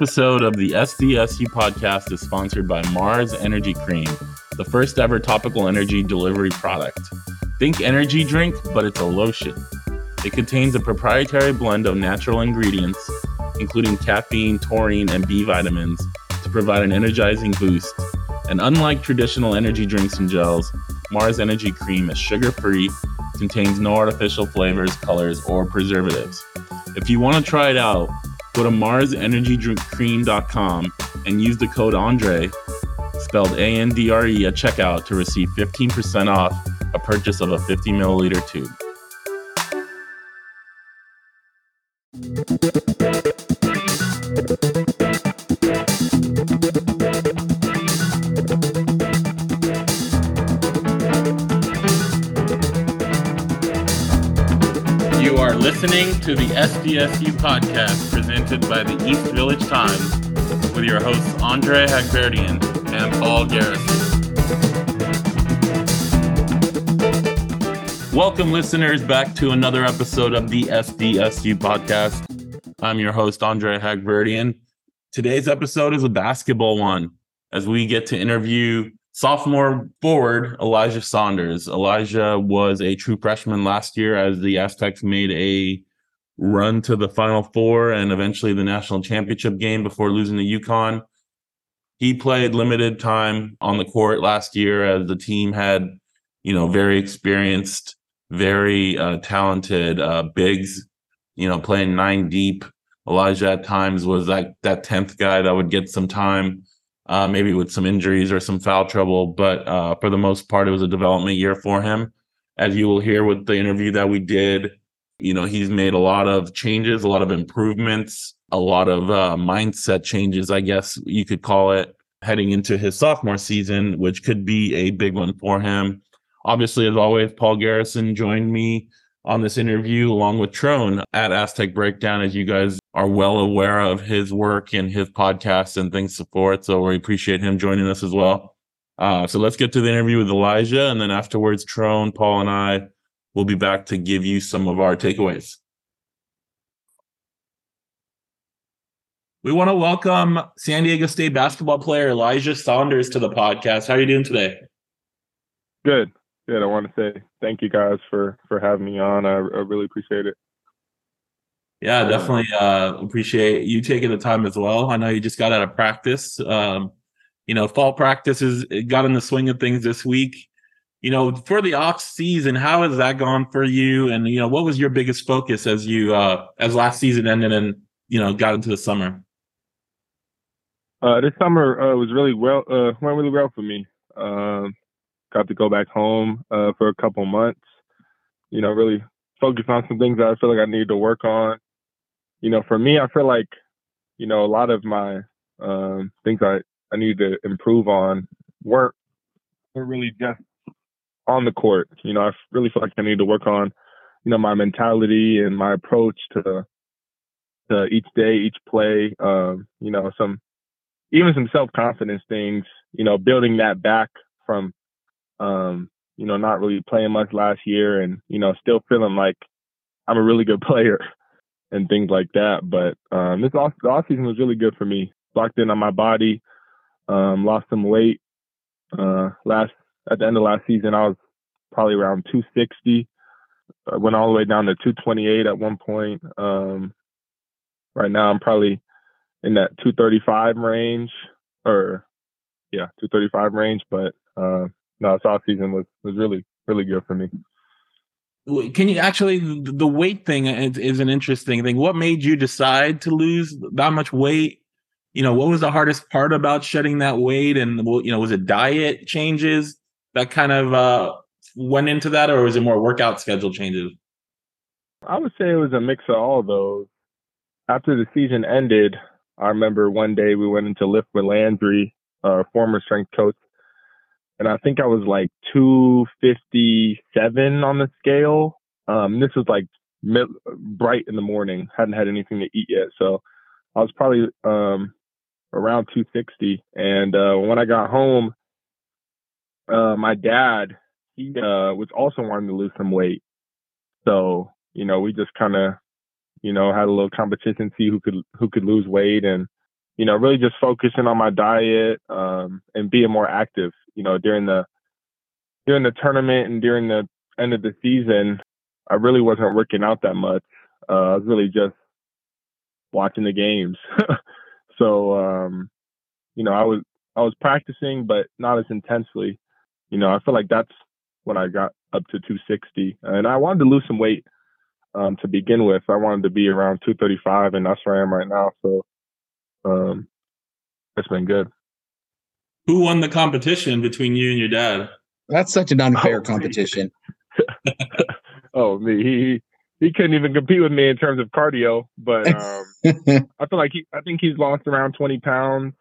episode of the SDSU podcast is sponsored by Marz Energy Cream, the first ever topical energy delivery product. Think energy drink, but it's a lotion. It contains a proprietary blend of natural ingredients, including caffeine, taurine, and B vitamins, to provide an energizing boost. And unlike traditional energy drinks and gels, Marz Energy Cream is sugar free, contains no artificial flavors, colors, or preservatives. If you want to try it out, go to marsenergydrinkcream.com and use the code Andre, spelled A N D R E, at checkout to receive 15% off a purchase of a 50 milliliter tube. Listening to the SDSU podcast presented by the East Village Times with your hosts Andre Haghverdian and Paul Garrison. Welcome, listeners, back to another episode of the SDSU podcast. I'm your host, Andre Haghverdian. Today's episode is a basketball one as we get to interview sophomore forward Elijah Saunders. Elijah was a true freshman last year as the Aztecs made a run to the Final Four and eventually the national championship game before losing to UConn. He played limited time on the court last year as the team had, you know, very experienced, very uh, talented uh, bigs, you know, playing nine deep. Elijah at times was like that 10th guy that would get some time uh, maybe with some injuries or some foul trouble. But uh, for the most part, it was a development year for him. As you will hear with the interview that we did, you know, he's made a lot of changes, a lot of improvements, a lot of uh, mindset changes, I guess you could call it, heading into his sophomore season, which could be a big one for him. Obviously, as always, Paul Garrison joined me on this interview along with Tron at Aztec Breakdown, as you guys are well aware of his work and his podcast and things support. So we appreciate him joining us as well. Uh, so let's get to the interview with Elijah, and then afterwards, Tron, Paul, and I will be back to give you some of our takeaways. We want to welcome San Diego State basketball player Elijah Saunders to the podcast. How are you doing today? Good, good. I want to say thank you guys for for having me on. I, I really appreciate it. Yeah, definitely uh, appreciate you taking the time as well. I know you just got out of practice. Um, you know, fall practices got in the swing of things this week. You know, for the off season, how has that gone for you? And you know, what was your biggest focus as you uh, as last season ended and you know got into the summer? Uh, this summer uh, was really well uh, went really well for me. Um, got to go back home uh, for a couple months. You know, really focus on some things that I feel like I need to work on you know, for me, I feel like, you know, a lot of my um, things I, I need to improve on weren't, were really just on the court. You know, I really feel like I need to work on, you know, my mentality and my approach to, to each day, each play. Um, you know, some, even some self confidence things. You know, building that back from, um, you know, not really playing much last year, and you know, still feeling like I'm a really good player and things like that. But um, this off the off season was really good for me. Locked in on my body, um, lost some weight. Uh, last at the end of last season, I was probably around 260. I went all the way down to 228 at one point. Um, right now, I'm probably in that 235 range, or yeah, 235 range. But uh, no, this off season was was really really good for me can you actually the weight thing is, is, an interesting thing. What made you decide to lose that much weight? You know what was the hardest part about shedding that weight and you know was it diet changes that kind of uh went into that or was it more workout schedule changes? I would say it was a mix of all of those. After the season ended i remember one day we went into lift with landry our former strength coach and I think I was like 257 on the scale. Um, this was like mid, bright in the morning. Hadn't had anything to eat yet, so I was probably um, around 260. And uh, when I got home, uh, my dad he uh, was also wanting to lose some weight, so you know we just kind of you know had a little competition, see who could who could lose weight, and you know, really just focusing on my diet um, and being more active. You know, during the during the tournament and during the end of the season, I really wasn't working out that much. Uh, I was really just watching the games. so, um, you know, I was I was practicing, but not as intensely. You know, I feel like that's when I got up to 260, and I wanted to lose some weight um, to begin with. I wanted to be around 235, and that's where I am right now. So, um, it's been good. Who won the competition between you and your dad? That's such an unfair oh, competition. oh, me. He he couldn't even compete with me in terms of cardio, but um, I feel like he. I think he's lost around 20 pounds.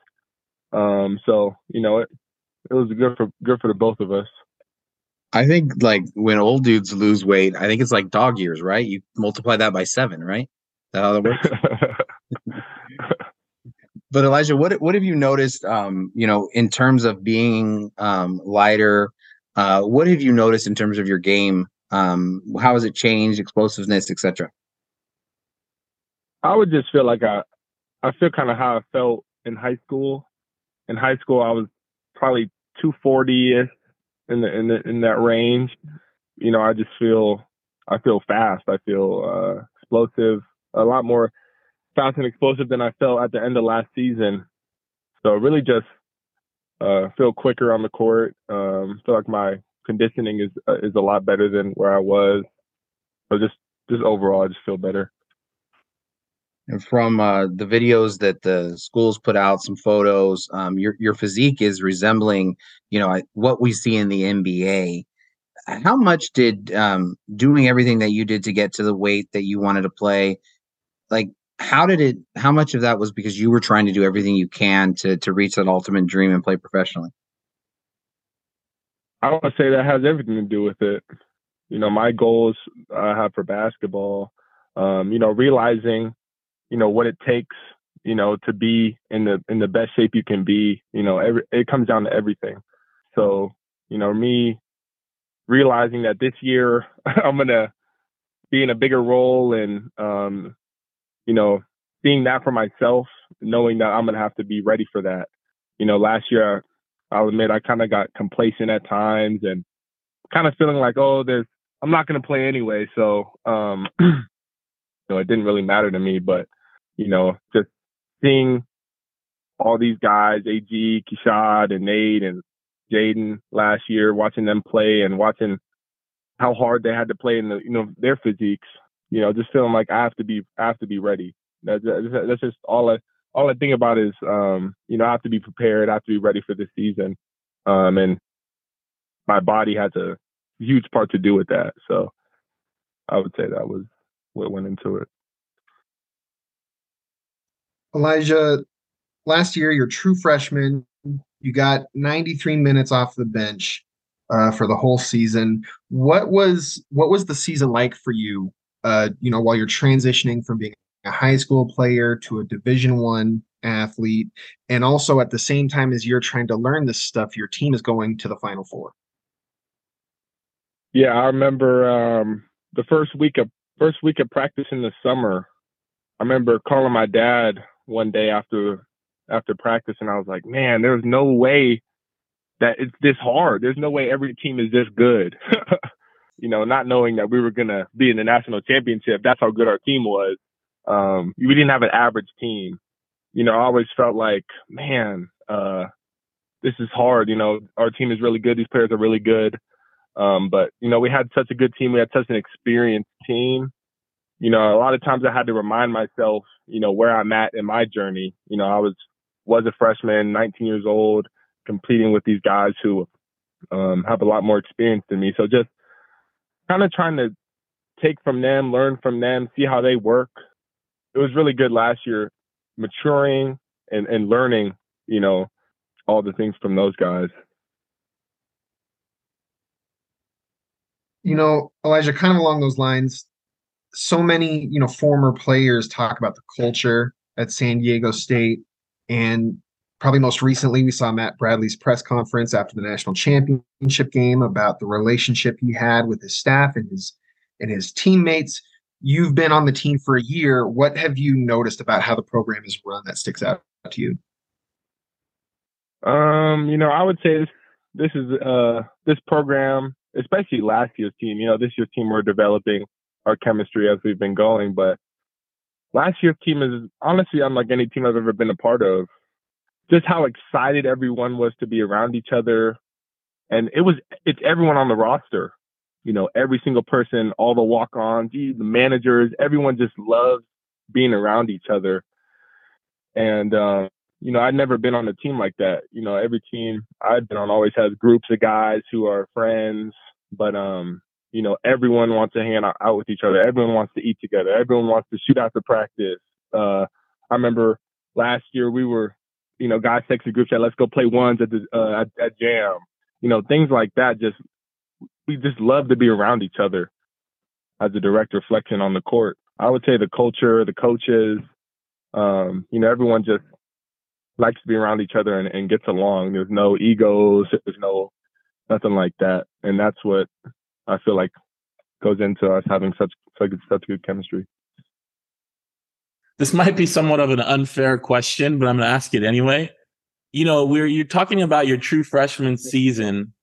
Um, so you know it. It was good for good for the both of us. I think like when old dudes lose weight, I think it's like dog years, right? You multiply that by seven, right? Is that how that works? but Elijah, what what have you noticed? Um, you know, in terms of being um, lighter, uh, what have you noticed in terms of your game? Um, how has it changed, explosiveness, etc.? I would just feel like I, I feel kind of how I felt in high school. In high school, I was probably 240 ish in the in the in that range. You know, I just feel I feel fast. I feel uh, explosive, a lot more fast and explosive than I felt at the end of last season. So really just uh, feel quicker on the court. Um, feel like my conditioning is uh, is a lot better than where I was. So just just overall, I just feel better. And from uh, the videos that the schools put out, some photos, um, your your physique is resembling, you know, what we see in the NBA. How much did um, doing everything that you did to get to the weight that you wanted to play, like how did it how much of that was because you were trying to do everything you can to to reach that ultimate dream and play professionally? I want to say that has everything to do with it. You know my goals i have for basketball um, you know realizing you know what it takes you know to be in the in the best shape you can be you know every it comes down to everything. So you know me realizing that this year i'm gonna be in a bigger role and um, you know, seeing that for myself, knowing that I'm gonna have to be ready for that. You know, last year I'll admit I kind of got complacent at times and kind of feeling like, oh, there's I'm not gonna play anyway, so um, you know, it didn't really matter to me. But you know, just seeing all these guys, AG, Keshad, and Nate, and Jaedon last year, watching them play and watching how hard they had to play in the you know their physiques you know, just feeling like I have to be, I have to be ready. That's, that's just all I, all I think about is, um, you know, I have to be prepared. I have to be ready for this season. Um, and my body has a huge part to do with that. So I would say that was what went into it. Elijah, last year, you're true freshman. You got 93 minutes off the bench uh, for the whole season. What was what was the season like for you uh, you know, while you're transitioning from being a high school player to a Division One athlete, and also at the same time as you're trying to learn this stuff, your team is going to the Final Four. Yeah, I remember um, the first week of first week of practice in the summer. I remember calling my dad one day after after practice, and I was like, "Man, there's no way that it's this hard. There's no way every team is this good." you know, not knowing that we were going to be in the national championship. That's how good our team was. Um, we didn't have an average team. You know, I always felt like, man, uh, this is hard. You know, our team is really good. These players are really good. Um, but, you know, we had such a good team. We had such an experienced team. You know, a lot of times I had to remind myself, you know, where I'm at in my journey. You know, I was, was a freshman, 19 years old, competing with these guys who um, have a lot more experience than me. So just kind of trying to take from them, learn from them, see how they work. It was really good last year, maturing and, and learning, you know, all the things from those guys. You know, Elijah, kind of along those lines, so many, you know, former players talk about the culture at San Diego State. And probably most recently, we saw Matt Bradley's press conference after the national championship game about the relationship he had with his staff and his and his teammates. you've been on the team for a year. What have you noticed about how the program is run that sticks out to you? Um, you know, I would say this, this is uh this program, especially last year's team. You know, this year's team we're developing our chemistry as we've been going, but last year's team is honestly unlike any team I've ever been a part of. Just how excited everyone was to be around each other, and it was it's everyone on the roster. You know, every single person, all the walk-ons, the managers, everyone just loves being around each other. And uh, you know, I'd never been on a team like that. You know, every team I've been on always has groups of guys who are friends, but um, you know, everyone wants to hang out, with each other. Everyone wants to eat together. Everyone wants to shoot out after practice. Uh, I remember last year we were, you know, guys texted group chat, let's go play ones at the uh, at, at jam. You know, things like that. Just we just love to be around each other as a direct reflection on the court. I would say the culture, the coaches, um, you know, everyone just likes to be around each other and, and gets along. There's no egos. There's no nothing like that. And that's what I feel like goes into us having such such such good chemistry. This might be somewhat of an unfair question, but I'm going to ask it anyway. You know, we're you're talking about your true freshman season,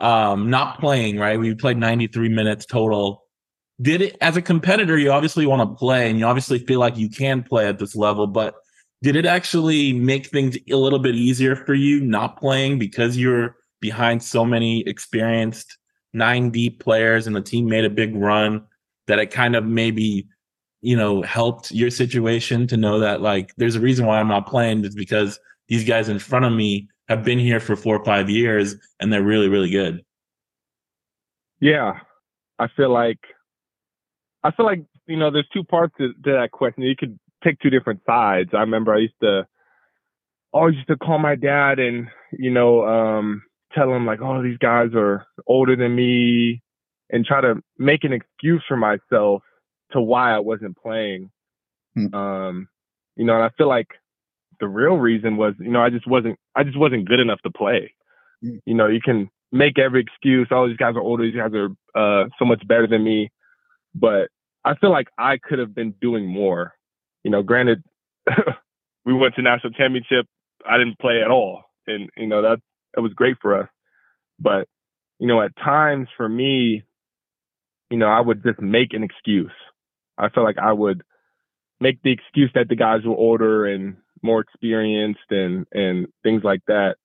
um, not playing right. We played 93 minutes total. Did it as a competitor? You obviously want to play, and you obviously feel like you can play at this level. But did it actually make things a little bit easier for you not playing because you're behind so many experienced nine deep players and the team made a big run that it kind of maybe you know helped your situation to know that like there's a reason why I'm not playing is because these guys in front of me have been here for four or five years and they're really really good. Yeah, I feel like I feel like you know there's two parts to, to that question. You could pick two different sides. I remember I used to always used to call my dad and you know um tell him like, oh, these guys are older than me, and try to make an excuse for myself to why I wasn't playing. Hmm. Um, you know, and I feel like the real reason was, you know, I just wasn't, I just wasn't good enough to play. Hmm. You know, you can make every excuse. All oh, these guys are older. These guys are uh, so much better than me. But I feel like I could have been doing more. You know, granted, we went to national championship. I didn't play at all, and you know that that was great for us. But, you know, at times for me, you know, I would just make an excuse. I felt like I would make the excuse that the guys were older and more experienced and and things like that.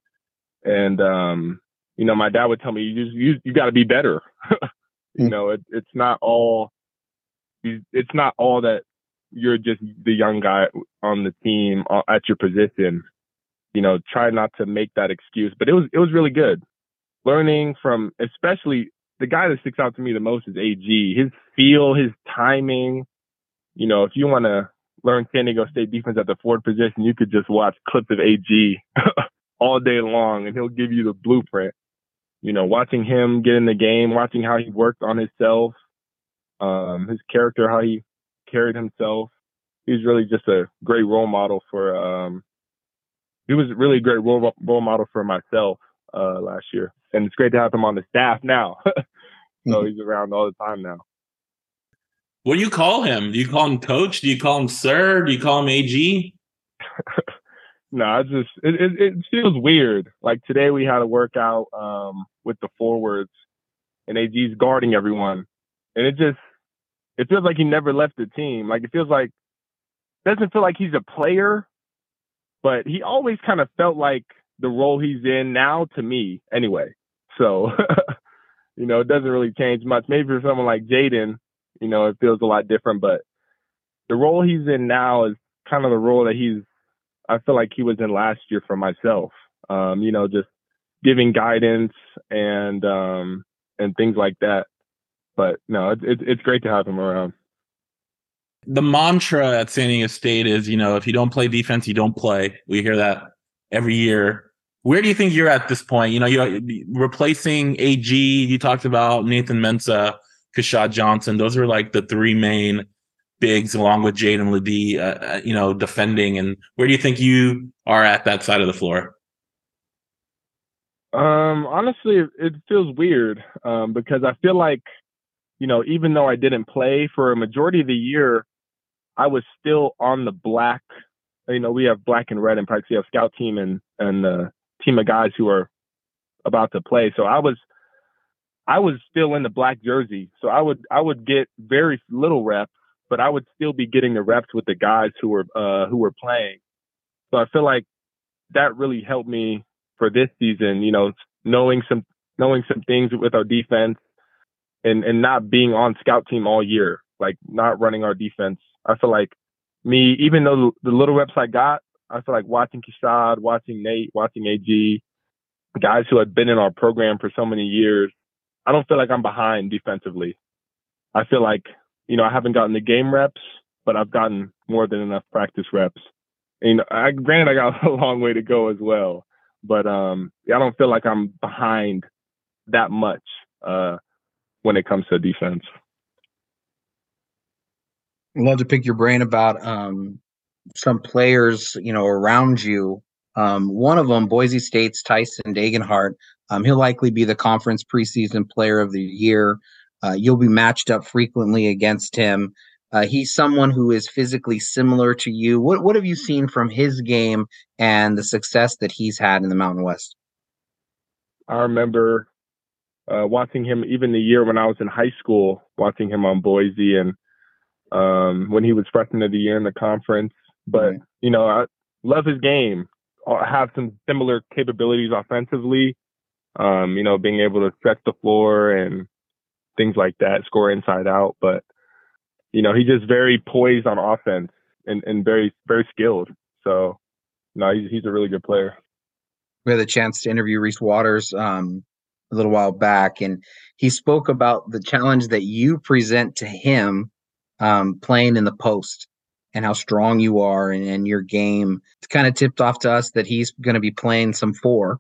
And um, you know, my dad would tell me, you just you you got to be better. you know, it, it's not all it's not all that you're just the young guy on the team uh, at your position you know, try not to make that excuse. But it was it was really good. Learning from especially the guy that sticks out to me the most is AG. His feel, his timing. You know, if you want to learn San Diego State defense at the forward position, you could just watch clips of AG all day long, and he'll give you the blueprint. You know, watching him get in the game, watching how he worked on himself, um, his character, how he carried himself. He's really just a great role model for um, he was really a great role, role model for myself uh, last year, and it's great to have him on the staff now. so mm-hmm. he's around all the time now. What do you call him? Do you call him coach? Do you call him sir? Do you call him AG? no, I just it, it, it, feels weird. Like today we had a workout um, with the forwards, and AG's guarding everyone, and it just it feels like he never left the team. Like it feels like doesn't feel like he's a player, but he always kind of felt like the role he's in now to me anyway. So, you know, it doesn't really change much. Maybe for someone like Jaedon, you know, it feels a lot different, but the role he's in now is kind of the role that he's, I feel like he was in last year for myself. Um, you know, just giving guidance and, um, and things like that. But no, it's, it's, it's great to have him around the mantra at San Diego State is, you know, if you don't play defense, you don't play. We hear that every year. Where do you think you're at this point? You know, you're replacing AG. You talked about Nathan Mensah, Keshad Johnson. Those are like the three main bigs, along with Jaedon LeDee. Uh, uh, you know, defending. And where do you think you are at that side of the floor? Um, honestly, it feels weird um, because I feel like you know, even though I didn't play for a majority of the year, I was still on the black. You know, we have black and red in practice. We have scout team and and the team of guys who are about to play. So I was I was still in the black jersey. So I would I would get very little reps, but I would still be getting the reps with the guys who were uh who were playing. So I feel like that really helped me for this season, you know, knowing some knowing some things with our defense and and not being on scout team all year, like not running our defense. I feel like me, even though the little reps I got, I feel like watching Keshad, watching Nate, watching AG, guys who had been in our program for so many years, I don't feel like I'm behind defensively. I feel like, you know, I haven't gotten the game reps, but I've gotten more than enough practice reps. And I, granted, I got a long way to go as well, but um, I don't feel like I'm behind that much uh, when it comes to defense. I'd love to pick your brain about um, some players, you know, around you. Um, one of them, Boise State's Tyson Degenhart, um, he'll likely be the conference preseason player of the year. Uh, you'll be matched up frequently against him. Uh, he's someone who is physically similar to you. What what have you seen from his game and the success that he's had in the Mountain West? I remember uh, watching him even the year when I was in high school, watching him on Boise, and um, when he was freshman of the year in the conference. But you know, I love his game. I have some similar capabilities offensively. Um, you know, being able to stretch the floor and things like that, score inside out. But you know, he's just very poised on offense and, and very very skilled. So, no, he's he's a really good player. We had the chance to interview Reese Waters um, a little while back, and he spoke about the challenge that you present to him um, playing in the post and how strong you are and, and your game. It's kind of tipped off to us that he's going to be playing some four.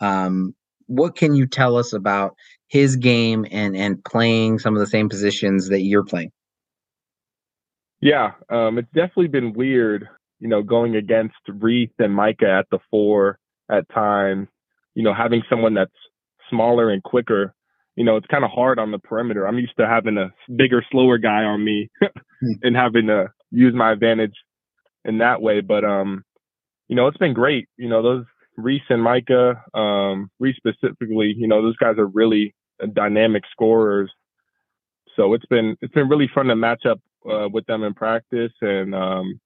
Um, what can you tell us about his game and and playing some of the same positions that you're playing? Yeah, um, it's definitely been weird, you know, going against Reese and Micah at the four at times. You know, having someone that's smaller and quicker. You know, it's kind of hard on the perimeter. I'm used to having a bigger, slower guy on me and having to use my advantage in that way. But um, you know, it's been great. You know, those Reese and Micah, um, Reese specifically, you know, those guys are really dynamic scorers. So it's been it's been really fun to match up uh, with them in practice, and um,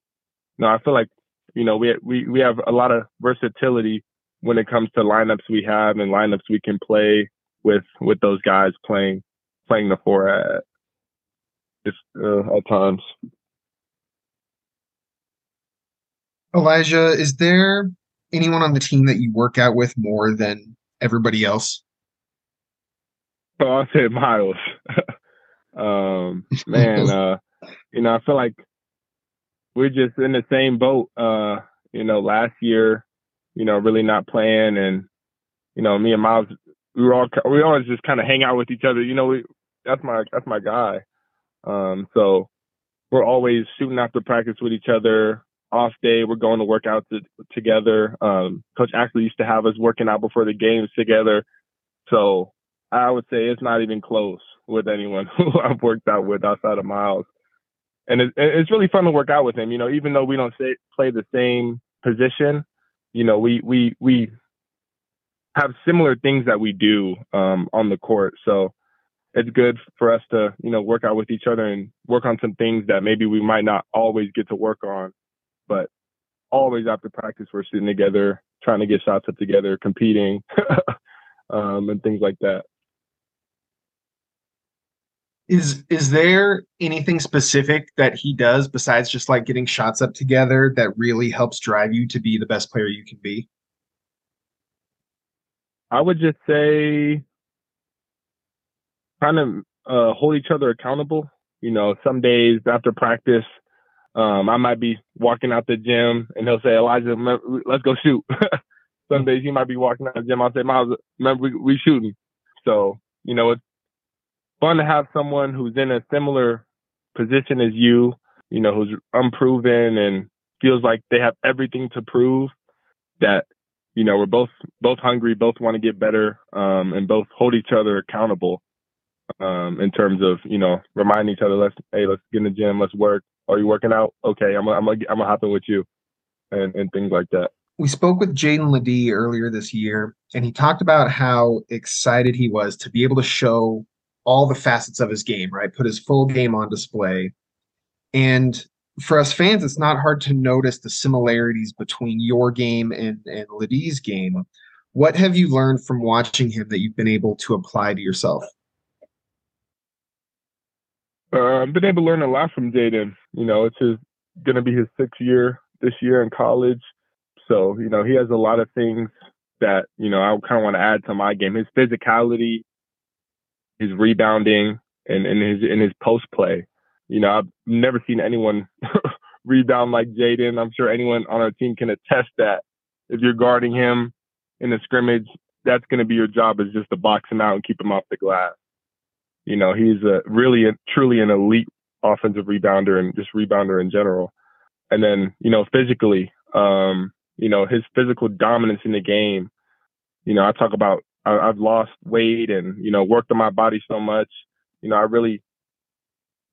no, I feel like you know we we we have a lot of versatility when it comes to lineups we have and lineups we can play with with those guys playing playing the four at uh, at times. Elijah, is there anyone on the team that you work out with more than everybody else? Oh, I'll say Miles. um, man, uh, you know, I feel like we're just in the same boat. Uh, you know, last year, you know, really not playing, and you know, me and Miles, we were all we always just kind of hang out with each other. You know, we, that's my that's my guy. Um, so we're always shooting after practice with each other off day, we're going to work out to, together. Um, Coach actually used to have us working out before the games together. So I would say it's not even close with anyone who I've worked out with outside of Miles. And it, it's really fun to work out with him. You know, even though we don't say, play the same position, you know, we we we have similar things that we do um, on the court. So it's good for us to you know work out with each other and work on some things that maybe we might not always get to work on but always after practice we're sitting together, trying to get shots up together, competing, um, and things like that. Is is there anything specific that he does besides just like getting shots up together that really helps drive you to be the best player you can be? I would just say kind of uh, hold each other accountable. You know, some days after practice, um, I might be walking out the gym and he'll say, Elijah, let's go shoot. Some days he might be walking out the gym. I'll say, Miles, remember we, we shooting. So, you know, it's fun to have someone who's in a similar position as you, you know, who's unproven and feels like they have everything to prove that, you know, we're both, both hungry, both want to get better, um, and both hold each other accountable. um, in terms of you know reminding each other, let's hey, let's get in the gym, let's work. Are you working out? Okay, I'm gonna, I'm gonna, I'm gonna hop in with you, and and things like that. We spoke with Jaedon LeDee earlier this year, and he talked about how excited he was to be able to show all the facets of his game, right? Put his full game on display. And for us fans, it's not hard to notice the similarities between your game and, and LeDee's game. What have you learned from watching him that you've been able to apply to yourself? Uh, I've been able to learn a lot from Jaedon. You know, it's his going to be his sixth year this year in college. So, you know, he has a lot of things that, you know, I kind of want to add to my game. His physicality, his rebounding, and, and his in his post play. You know, I've never seen anyone rebound like Jaedon. I'm sure anyone on our team can attest that if you're guarding him in the scrimmage, that's going to be your job is just to box him out and keep him off the glass. You know, he's a really, truly an elite offensive rebounder and just rebounder in general. And then, you know, physically, um, you know, his physical dominance in the game. You know, I talk about I, I've lost weight and, you know, worked on my body so much. You know, I really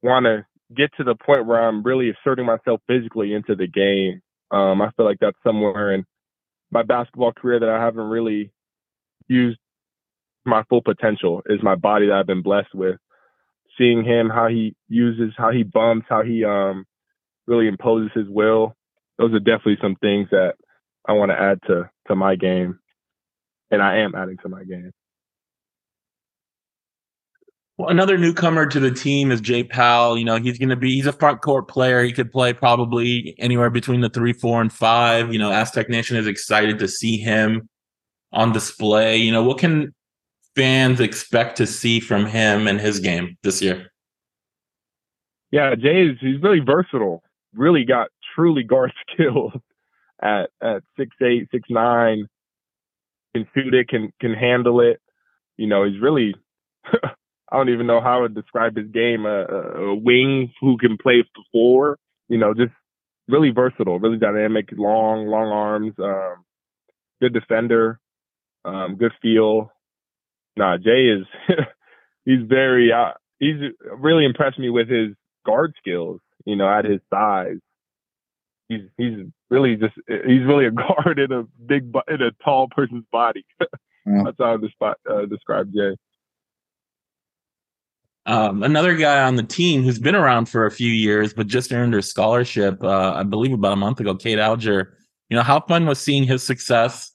want to get to the point where I'm really asserting myself physically into the game. Um, I feel like that's somewhere in my basketball career that I haven't really used my full potential is my body that I've been blessed with. Seeing him, how he uses, how he bumps, how he um really imposes his will. Those are definitely some things that I want to add to to my game, and I am adding to my game. Well, another newcomer to the team is Jay Pal. You know, he's going to be, he's a front court player. He could play probably anywhere between the three, four, and five. You know, Aztec Nation is excited to see him on display. You know, what can fans expect to see from him and his game this year? Yeah, Jay is, he's really versatile, really got truly guard skills at, at six, eight, six, nine, can shoot it, can, can handle it. You know, he's really, I don't even know how to describe his game. A, a wing who can play four, you know, just really versatile, really dynamic, long, long arms, um, good defender, um, good feel. Nah, Jay is he's very uh, he's really impressed me with his guard skills. You know, at his size, he's he's really just he's really a guard in a big in a tall person's body. That's how I uh, describe Jay. Um, another guy on the team who's been around for a few years, but just earned a scholarship, uh, I believe about a month ago, Cade Alger. You know, how fun was seeing his success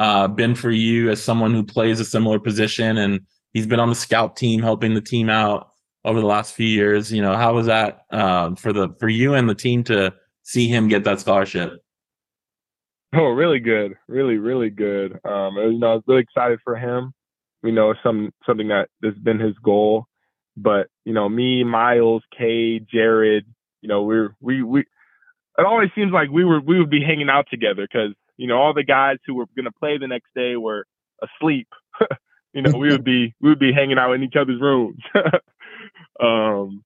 uh, been for you as someone who plays a similar position and he's been on the scout team helping the team out over the last few years. You know, how was that uh, for the for you and the team to see him get that scholarship? Oh, really good, really, really good. Um, you know, I was really excited for him. You know, some something that has been his goal but you know, me, Miles, Kay, Jared, you know, we're we we. It always seems like we were we would be hanging out together because you know all the guys who were going to play the next day were asleep. you know, we would be we would be hanging out in each other's rooms. um,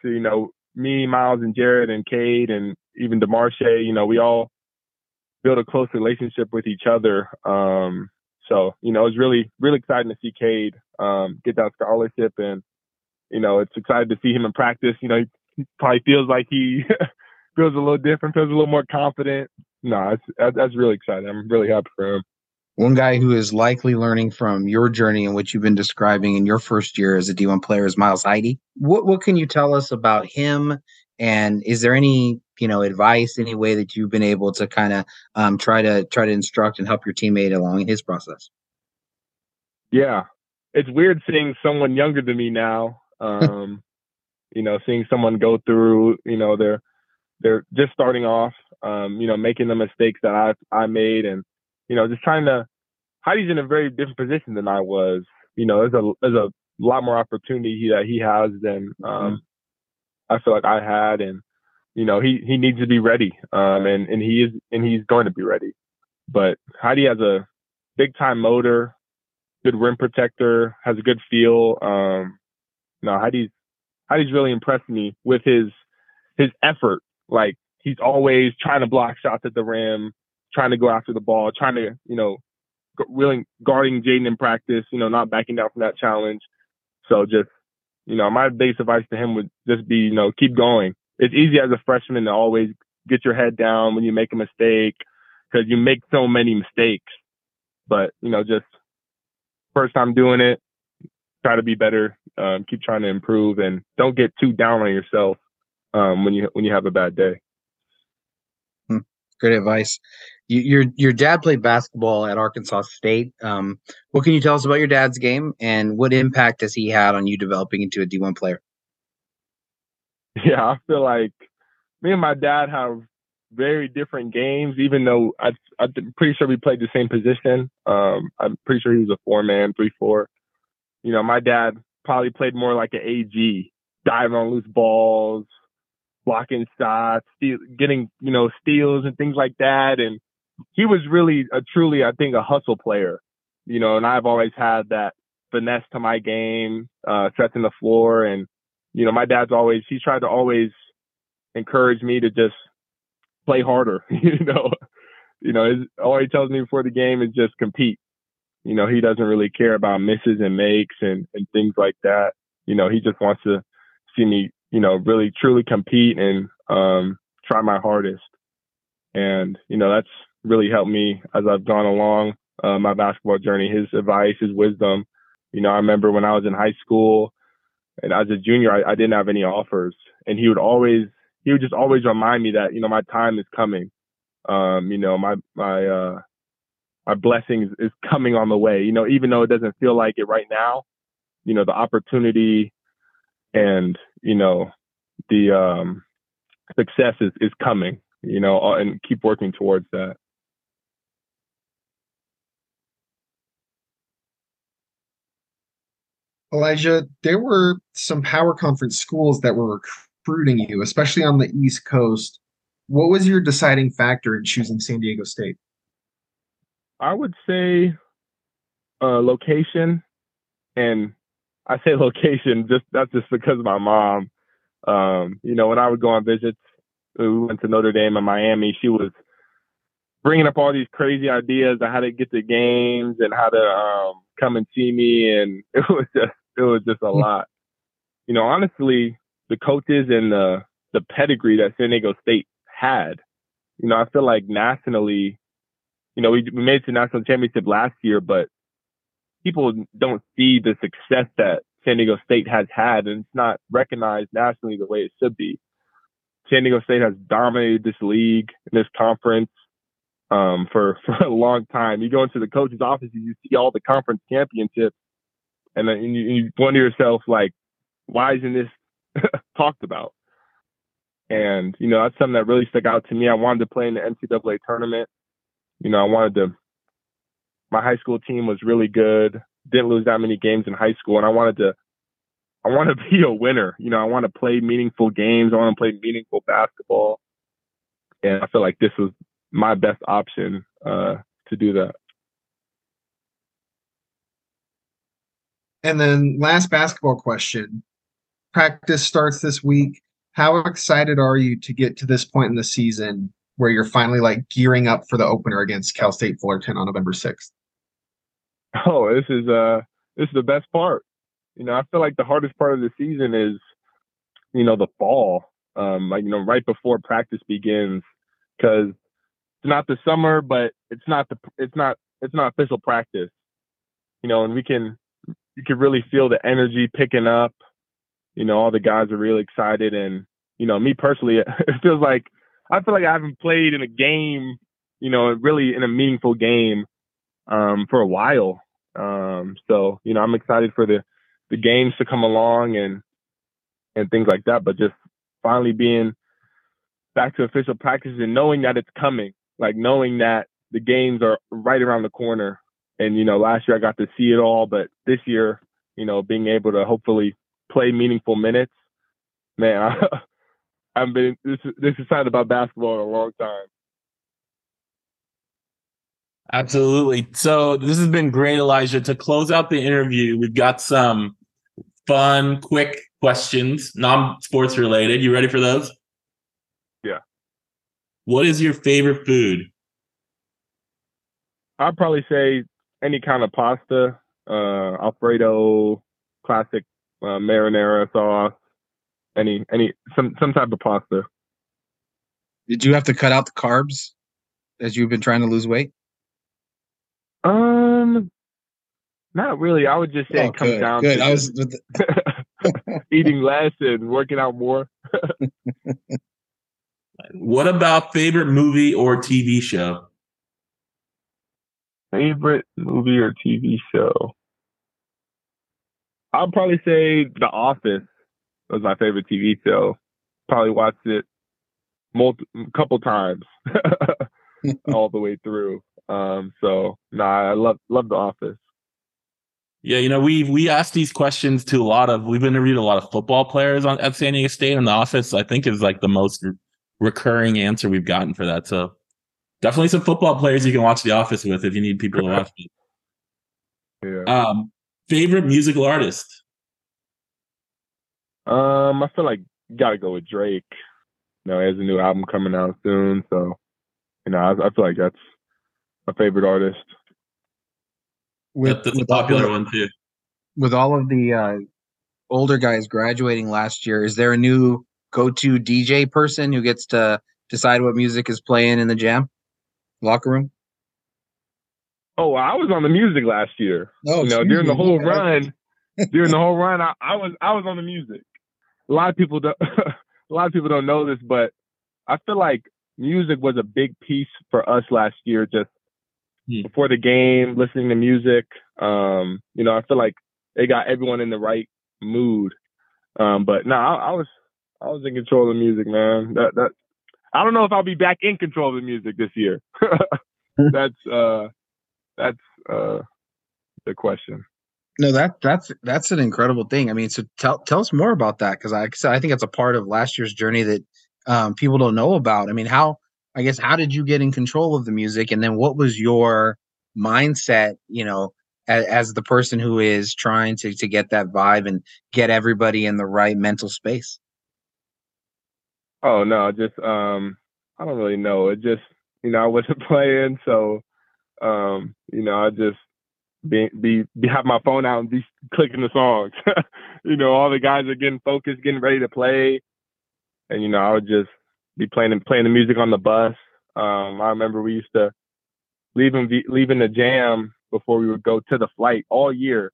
so you know, me, Miles, and Jared, and Cade, and even Demarshay, you know, we all build a close relationship with each other. Um, so you know, it's really really exciting to see Cade um, get that scholarship and you know, it's excited to see him in practice. You know, he probably feels like he feels a little different, feels a little more confident. No, it's, that's really exciting. I'm really happy for him. One guy who is likely learning from your journey and what you've been describing in your first year as a D1 player is Miles Heide. What what can you tell us about him? And is there any you know advice, any way that you've been able to kind of um, try to try to instruct and help your teammate along in his process? Yeah, it's weird seeing someone younger than me now um, you know, seeing someone go through, you know, they're they're just starting off, um, you know, making the mistakes that I I made, and you know, just trying to. Heide's in a very different position than I was. You know, there's a there's a lot more opportunity that he has than um, mm-hmm. I feel like I had, and you know, he he needs to be ready, um, and and he is and he's going to be ready. But Heidi has a big time motor, good rim protector, has a good feel. Um, no, Heide's Heide's really impressed me with his his effort. Like he's always trying to block shots at the rim, trying to go after the ball, trying to you know really guarding Jaedon in practice. You know, not backing down from that challenge. So just you know, my biggest advice to him would just be, you know, keep going. It's easy as a freshman to always get your head down when you make a mistake because you make so many mistakes. But, you know, just first time doing it, try to be better, um, keep trying to improve and don't get too down on yourself um, when you when you have a bad day. Good advice. You, your your dad played basketball at Arkansas State. Um, what can you tell us about your dad's game, and what impact has he had on you developing into a D one player? Yeah, I feel like me and my dad have very different games, even though I, I'm pretty sure we played the same position. Um, I'm pretty sure he was a four man, three four. You know, my dad probably played more like an AG, diving on loose balls, blocking shots, steal, getting you know steals and things like that. And he was really a truly, I think, a hustle player. You know, and I've always had that finesse to my game, uh, stretching the floor, and you know, my dad's always he tried to always encourage me to just play harder. you know, you know, his, all he tells me before the game is just compete. You know, he doesn't really care about misses and makes and and things like that. You know, he just wants to see me, you know, really truly compete and um, try my hardest. And you know, that's really helped me as I've gone along uh, my basketball journey. His advice, his wisdom. You know, I remember when I was in high school and as a junior, I, I didn't have any offers, and he would always he would just always remind me that you know my time is coming. Um, you know my my uh, my blessing is, is coming on the way. You know even though it doesn't feel like it right now, you know the opportunity and you know the um, success is is coming. You know uh, and keep working towards that. Elijah, there were some power conference schools that were recruiting you, especially on the East Coast. What was your deciding factor in choosing San Diego State? I would say uh, location, and I say location just that's just because of my mom. Um, you know, when I would go on visits, we went to Notre Dame and Miami. She was bringing up all these crazy ideas on how to get to games and how to um, come and see me, and it was just it was just a lot. You know, honestly, the coaches and the the pedigree that San Diego State had. You know, I feel like nationally, you know, we, we made it to national championship last year, but people don't see the success that San Diego State has had, and it's not recognized nationally the way it should be. San Diego State has dominated this league and this conference um, for for a long time. You go into the coach's office, you see all the conference championships, and then you, you wonder yourself like, why isn't this talked about? And you know that's something that really stuck out to me. I wanted to play in the NCAA tournament. You know, I wanted to. My high school team was really good. Didn't lose that many games in high school, and I wanted to. I want to be a winner. You know, I want to play meaningful games. I want to play meaningful basketball. And I feel like this was my best option uh, to do that. And then last basketball question. Practice starts this week. How excited are you to get to this point in the season where you're finally like gearing up for the opener against Cal State Fullerton on November 6th? Oh, this is uh this is the best part. You know, I feel like the hardest part of the season is, you know, the fall. Um, like you know, right before practice begins, because it's not the summer, but it's not the it's not it's not official practice. You know, and we can you can really feel the energy picking up. You know, all the guys are really excited, and you know, me personally, it feels like I feel like I haven't played in a game, you know, really in a meaningful game um, for a while. Um, so you know, I'm excited for the the games to come along and and things like that. But just finally being back to official practice and knowing that it's coming, like knowing that the games are right around the corner and you know last year I got to see it all, but this year, you know, being able to hopefully play meaningful minutes, man, I, I've been this this excited about basketball in a long time. Absolutely. So this has been great, Elijah. To close out the interview, we've got some fun, quick questions, non-sports related. You ready for those? Yeah. What is your favorite food? I'd probably say any kind of pasta, uh, Alfredo, classic uh, marinara sauce, any any some some type of pasta. Did you have to cut out the carbs as you've been trying to lose weight? Um, not really. I would just say Oh, it comes good, down good. to I was with the- eating less and working out more. What about favorite movie or TV show? Favorite movie or TV show? I'd probably say The Office was my favorite TV show. Probably watched it multi- couple times all the way through. Um, so nah, I love love The Office. Yeah, you know, we we asked these questions to a lot of we've interviewed a lot of football players on at San Diego State and the office, I think is like the most re- recurring answer we've gotten for that. So definitely some football players you can watch The Office with if you need people to watch it. Yeah. Um, favorite musical artist? Um, I feel like gotta go with Drake. You know, he has a new album coming out soon, so you know, I, I feel like that's my favorite artist. That- that's a with all- popular one too. with all of the uh, older guys graduating last year, is there a new go-to DJ person who gets to decide what music is playing in the jam locker room? Oh, I was on the music last year. Oh, you know, during the whole Yeah, run, during the whole run, I, I was I was on the music. A lot of people don't a lot of people don't know this, but I feel like music was a big piece for us last year. Just Hmm. before the game, listening to music. Um, you know, I feel like it got everyone in the right mood. Um, but no, I, I was I was in control of the music, man. That that I don't know if I'll be back in control of the music this year. that's uh that's uh the question. No, that that's that's an incredible thing. I mean, so tell tell us more about that because I I think it's a part of last year's journey that um, people don't know about. I mean, how I guess how did you get in control of the music, and then what was your mindset? You know, as, as the person who is trying to to get that vibe and get everybody in the right mental space. Oh no, just um I don't really know. It just you know, I wasn't playing, so um, you know, I just be be, be have my phone out and be clicking the songs. you know, all the guys are getting focused, getting ready to play. And you know, I would just be playing playing the music on the bus. Um, I remember we used to leaving leaving the jam before we would go to the flight all year.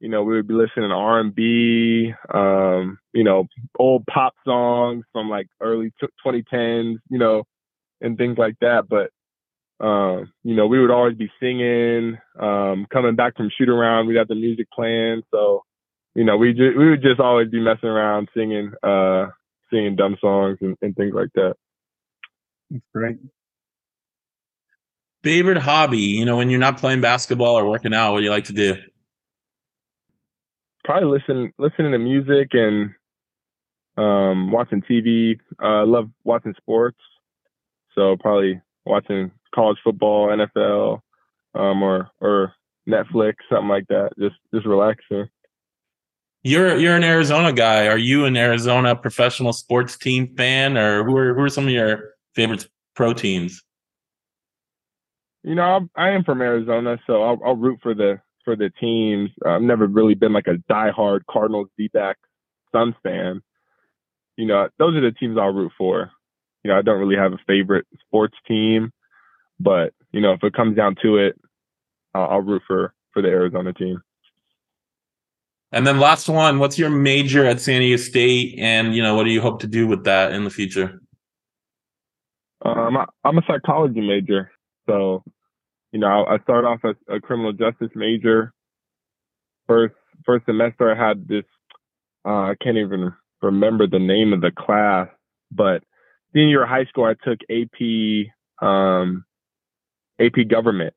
You know, we would be listening to R and B, um, you know, old pop songs from like early t- 2010s, you know, and things like that. But um, you know, we would always be singing. Um, coming back from shoot around, we got the music playing, so you know, we we would just always be messing around, singing, uh, singing dumb songs and, and things like that. That's great. Favorite hobby? You know, when you're not playing basketball or working out, what do you like to do? Probably listen listening to music and um, watching TV. Uh, I love watching sports, so probably watching college football, NFL, um, or or Netflix, something like that. Just just relaxing. You're you're an Arizona guy. Are you an Arizona professional sports team fan, or who are who are some of your favorite pro teams? You know, I'm, I am from Arizona, so I'll, I'll root for the for the teams. I've never really been like a diehard Cardinals, D-back, Suns fan. You know, those are the teams I'll root for. You know, I don't really have a favorite sports team, but you know, if it comes down to it, I'll, I'll root for for the Arizona team. And then last one, what's your major at San Diego State, and you know what do you hope to do with that in the future? Um, I, I'm a psychology major, so you know, I, I started off as a criminal justice major. First first semester, I had this. Uh, I can't even remember the name of the class, but senior high school, I took AP um, AP government,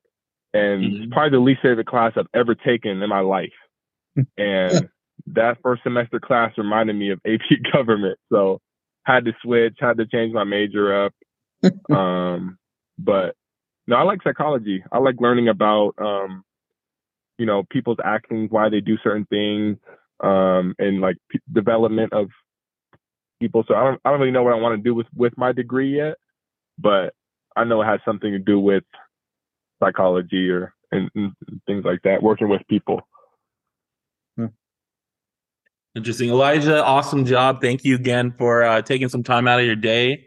and Mhm. it's probably the least favorite class I've ever taken in my life. And that first semester class reminded me of AP government, so had to switch, had to change my major up. um, but no, I like psychology. I like learning about um, you know people's actions, why they do certain things, um, and like p- development of people. So I don't I don't really know what I want to do with with my degree yet, but I know it has something to do with psychology or and, and things like that, working with people. Interesting. Elijah, awesome job. Thank you again for uh, taking some time out of your day.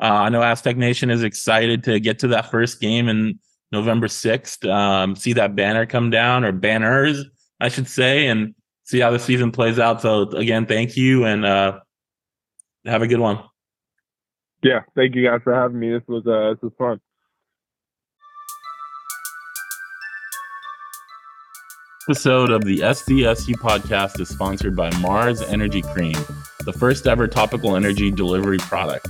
Uh, I know Aztec Nation is excited to get to that first game in November 6th, um, see that banner come down or banners, I should say, and see how the season plays out. So, again, thank you and uh, have a good one. Yeah, thank you guys for having me. This was uh, this was fun. Episode of the SDSU podcast is sponsored by Marz Energy Cream, the first ever topical energy delivery product.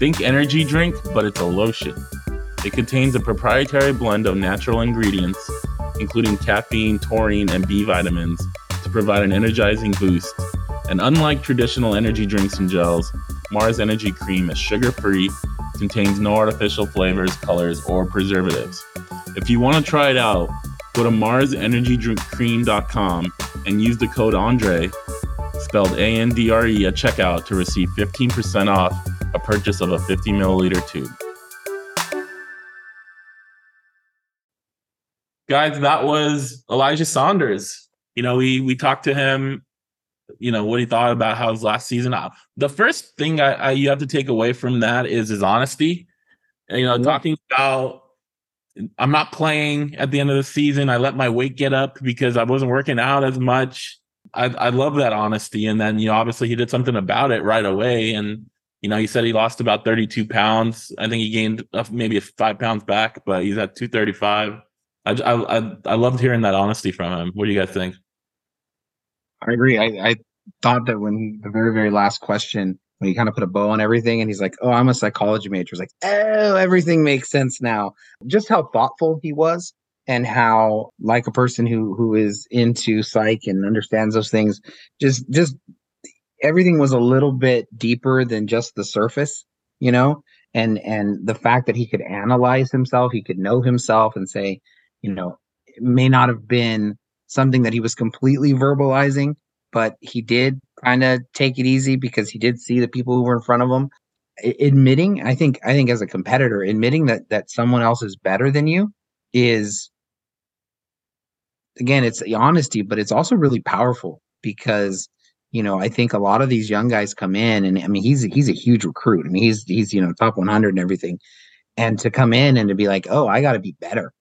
Think energy drink, but it's a lotion. It contains a proprietary blend of natural ingredients, including caffeine, taurine, and B vitamins, to provide an energizing boost. And unlike traditional energy drinks and gels, Marz Energy Cream is sugar free, contains no artificial flavors, colors, or preservatives. If you want to try it out, Go to marsenergydrinkcream.com and use the code Andre, spelled A N D R E, at checkout to receive 15% off a purchase of a 50 milliliter tube. Guys, that was Elijah Saunders. You know, we we talked to him, you know, what he thought about how his last season. Uh, the first thing I, I you have to take away from that is his honesty. And, you know, mm-hmm. talking about I'm not playing at the end of the season. I let my weight get up because I wasn't working out as much. I, I love that honesty. And then, you know, obviously he did something about it right away. And, you know, he said he lost about 32 pounds. I think he gained maybe five pounds back, but he's at 235. I, I, I loved hearing that honesty from him. What do you guys think? I agree. I, I thought that when the very, very last question, when he kind of put a bow on everything and he's like, Oh, I'm a psychology major. It's like, oh, everything makes sense now. Just how thoughtful he was and how like a person who who is into psych and understands those things, just just everything was a little bit deeper than just the surface, you know? And and the fact that he could analyze himself, he could know himself and say, you know, it may not have been something that he was completely verbalizing, but he did kind of take it easy because he did see the people who were in front of him. I- admitting, I think, I think as a competitor, admitting that that someone else is better than you is, again, it's the honesty, but it's also really powerful because you know I think a lot of these young guys come in, and I mean he's he's a huge recruit. I mean he's he's you know top 100 and everything, and to come in and to be like, oh, I got to be better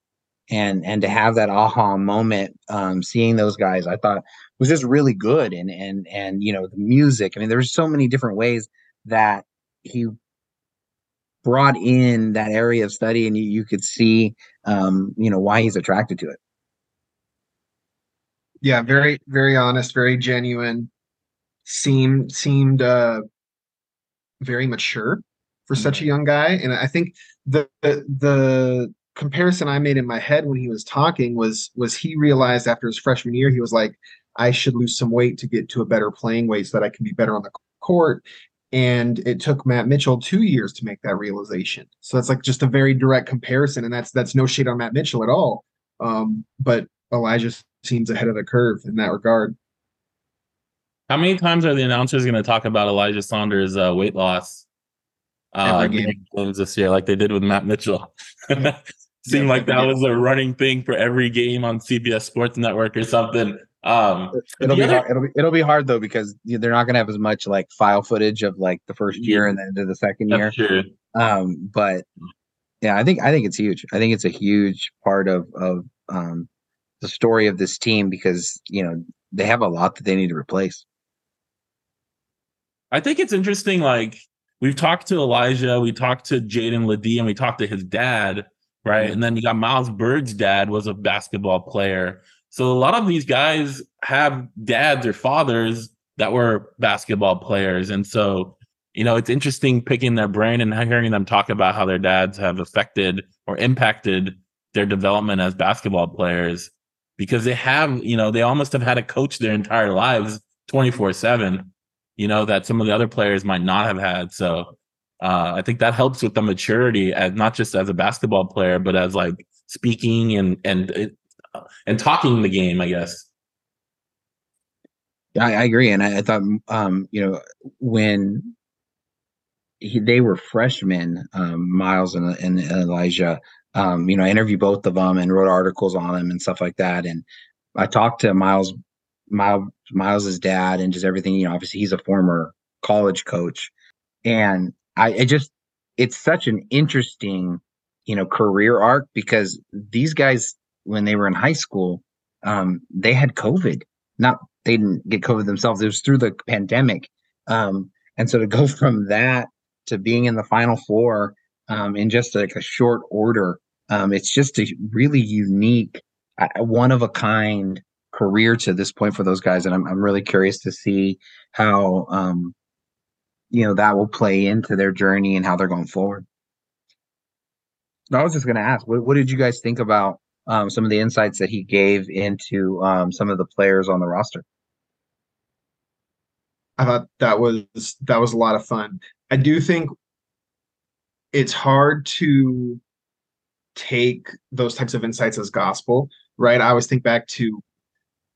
and and to have that aha moment um seeing those guys i thought was just really good and and and you know the music i mean there's so many different ways that he brought in that area of study and you, you could see um you know why he's attracted to it. Yeah very very honest very genuine seemed seemed uh very mature for such a young guy and i think the the, the comparison I made in my head when he was talking was was he realized after his freshman year he was like I should lose some weight to get to a better playing weight so that I can be better on the court and it took Matt Mitchell 2 years to make that realization. So that's like just a very direct comparison and that's that's no shade on Matt Mitchell at all. Um, but Elijah seems ahead of the curve in that regard. How many times are the announcers going to talk about Elijah Saunders' uh, weight loss uh, games this year, like they did with Matt Mitchell? seemed yeah, like that was a running thing for every game on CBS Sports Network or something. Um, it'll be other- hard. It'll be it'll be hard though because they're not going to have as much like file footage of like the first year yeah. and then into the second year. True. Um, but yeah, I think I think it's huge. I think it's a huge part of of um, the story of this team because you know they have a lot that they need to replace. I think it's interesting. Like we've talked to Elijah, we talked to Jaedon LeDee, and we talked to his dad right? And then you got Miles Byrd's dad was a basketball player. So a lot of these guys have dads or fathers that were basketball players. And so, you know, it's interesting picking their brain and hearing them talk about how their dads have affected or impacted their development as basketball players because they have, you know, they almost have had a coach their entire lives 24 7, you know, that some of the other players might not have had. So uh, I think that helps with the maturity as not just as a basketball player, but as like speaking and and and talking the game. I guess. I, I agree, and I, I, thought um, you know when he, they were freshmen, um, Miles and, and Elijah. Um, you know, I interviewed both of them and wrote articles on them and stuff like that. And I talked to Miles Miles Miles's dad and just everything. You know, obviously he's a former college coach, and I it just it's such an interesting you know career arc because these guys when they were in high school um, they had COVID. Not they didn't get COVID themselves. It was through the pandemic, um, and so to go from that to being in the Final Four um, in just like a short order, um, it's just a really unique, one of a kind career to this point for those guys, and I'm I'm really curious to see how um, you know that will play into their journey and how they're going forward. I was just going to ask, what, what did you guys think about um, some of the insights that he gave into um, some of the players on the roster? I thought that was that was a lot of fun. I do think it's hard to take those types of insights as gospel, right? I always think back to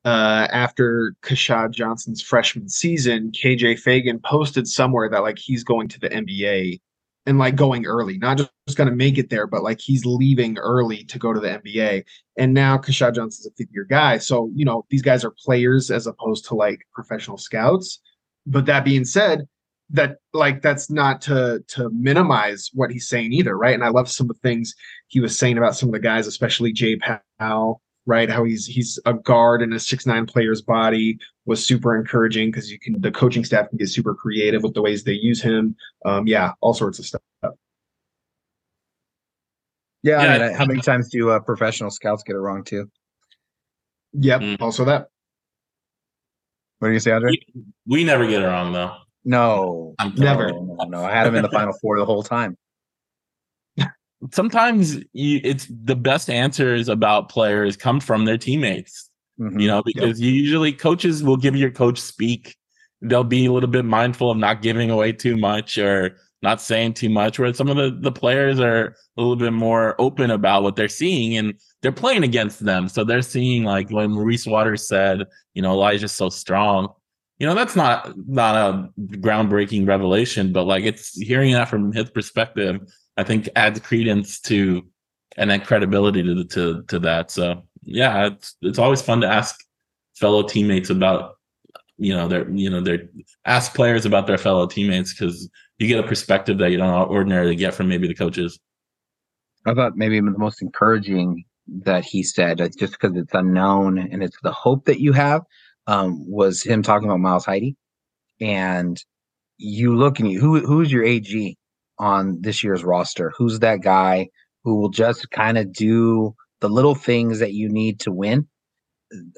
uh, after Keshad Johnson's freshman season, KJ Feagin posted somewhere that like he's going to the NBA and like going early, not just, just going to make it there, but like he's leaving early to go to the NBA. And now Keshad Johnson's a fifth year guy. So, you know, these guys are players as opposed to like professional scouts. But that being said, that like that's not to to minimize what he's saying either, right? And I love some of the things he was saying about some of the guys, especially Jay Pal, right? How he's he's a guard in a six nine player's body was super encouraging because you can the coaching staff can get super creative with the ways they use him. Um, yeah, all sorts of stuff. Yeah, yeah. I mean, how many times do uh, professional scouts get it wrong too? Yep, mm. also that. What do you say, Andre? We, we never get it wrong though. No, never. No, no, no, I had him in the final four the whole time sometimes you, it's the best answers about players come from their teammates. Mm-hmm. You know, because yep. usually coaches will give your coach speak. They'll be a little bit mindful of not giving away too much or not saying too much. Where some of the, the players are a little bit more open about what they're seeing and they're playing against them. So they're seeing like when Maurice Waters said, you know, Elijah's so strong. You know, that's not not a groundbreaking revelation, but like it's hearing that from his perspective I think adds credence to and then credibility to to to that. So yeah, it's it's always fun to ask fellow teammates about you know their you know their ask players about their fellow teammates because you get a perspective that you don't ordinarily get from maybe the coaches. I thought maybe the most encouraging that he said, just because it's unknown and it's the hope that you have, um, was him talking about Miles Heide. And you look and you who who's your AG? On this year's roster? Who's that guy who will just kind of do the little things that you need to win?